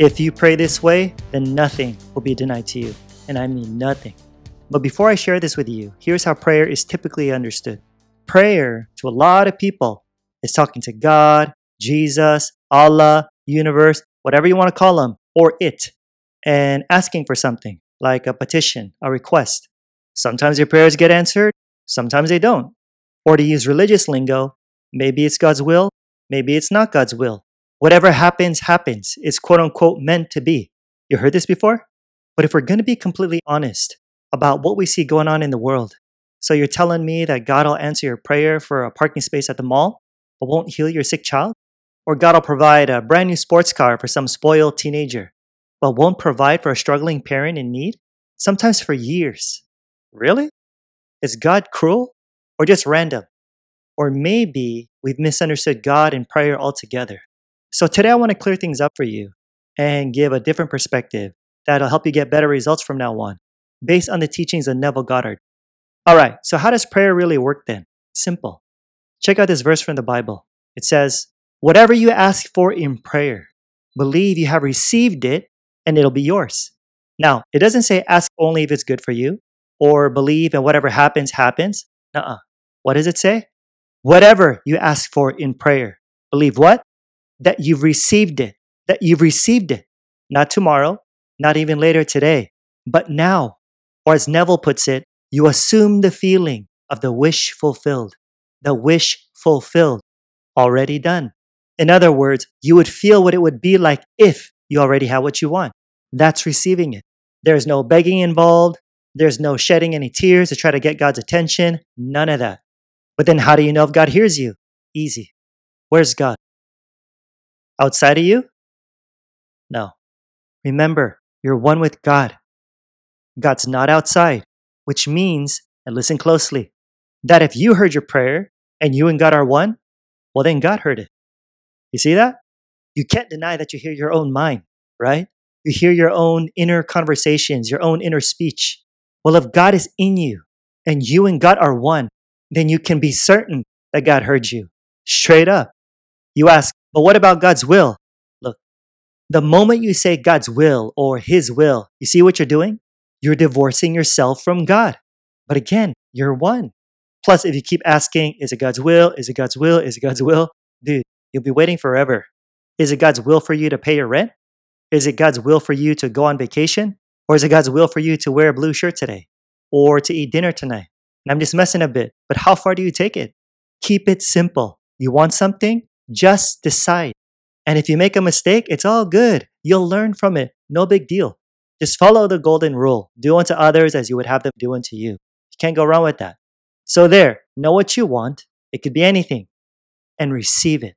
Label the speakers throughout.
Speaker 1: If you pray this way, then nothing will be denied to you. And I mean nothing. But before I share this with you, here's how prayer is typically understood prayer to a lot of people is talking to God, Jesus, Allah, universe, whatever you want to call them, or it, and asking for something like a petition, a request. Sometimes your prayers get answered, sometimes they don't. Or to use religious lingo, maybe it's God's will, maybe it's not God's will. Whatever happens, happens. It's quote unquote meant to be. You heard this before? But if we're going to be completely honest about what we see going on in the world, so you're telling me that God will answer your prayer for a parking space at the mall, but won't heal your sick child? Or God will provide a brand new sports car for some spoiled teenager, but won't provide for a struggling parent in need? Sometimes for years. Really? Is God cruel or just random? Or maybe we've misunderstood God and prayer altogether. So today I want to clear things up for you and give a different perspective that'll help you get better results from now on, based on the teachings of Neville Goddard. All right, so how does prayer really work then? Simple. Check out this verse from the Bible. It says, Whatever you ask for in prayer, believe you have received it and it'll be yours. Now, it doesn't say ask only if it's good for you or believe and whatever happens, happens. Nuh uh. What does it say? Whatever you ask for in prayer, believe what? That you've received it. That you've received it. Not tomorrow, not even later today, but now. Or as Neville puts it, you assume the feeling of the wish fulfilled. The wish fulfilled. Already done. In other words, you would feel what it would be like if you already had what you want. That's receiving it. There's no begging involved. There's no shedding any tears to try to get God's attention. None of that. But then how do you know if God hears you? Easy. Where's God? Outside of you? No. Remember, you're one with God. God's not outside, which means, and listen closely, that if you heard your prayer and you and God are one, well, then God heard it. You see that? You can't deny that you hear your own mind, right? You hear your own inner conversations, your own inner speech. Well, if God is in you and you and God are one, then you can be certain that God heard you. Straight up. You ask, but what about God's will? Look, the moment you say God's will or His will, you see what you're doing? You're divorcing yourself from God. But again, you're one. Plus, if you keep asking, is it God's will? Is it God's will? Is it God's will? Dude, You'll be waiting forever. Is it God's will for you to pay your rent? Is it God's will for you to go on vacation? Or is it God's will for you to wear a blue shirt today? Or to eat dinner tonight? And I'm just messing a bit, but how far do you take it? Keep it simple. You want something? Just decide. And if you make a mistake, it's all good. You'll learn from it. No big deal. Just follow the golden rule. Do unto others as you would have them do unto you. You can't go wrong with that. So there, know what you want. It could be anything and receive it.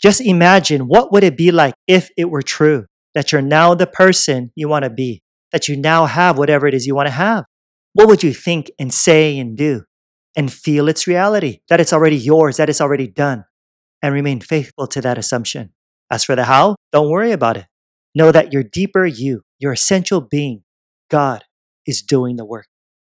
Speaker 1: Just imagine what would it be like if it were true that you're now the person you want to be, that you now have whatever it is you want to have. What would you think and say and do? And feel its reality, that it's already yours, that it's already done, and remain faithful to that assumption. As for the how, don't worry about it. Know that your deeper you, your essential being, God, is doing the work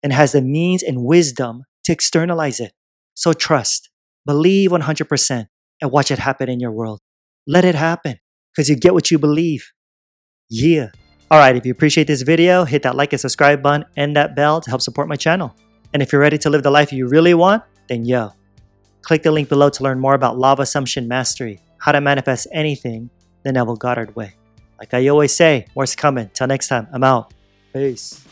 Speaker 1: and has the means and wisdom to externalize it. So trust, believe 100%, and watch it happen in your world. Let it happen because you get what you believe. Yeah. All right, if you appreciate this video, hit that like and subscribe button and that bell to help support my channel. And if you're ready to live the life you really want, then yo, click the link below to learn more about Law of Assumption Mastery, how to manifest anything the Neville Goddard way. Like I always say, more's coming. Till next time, I'm out. Peace.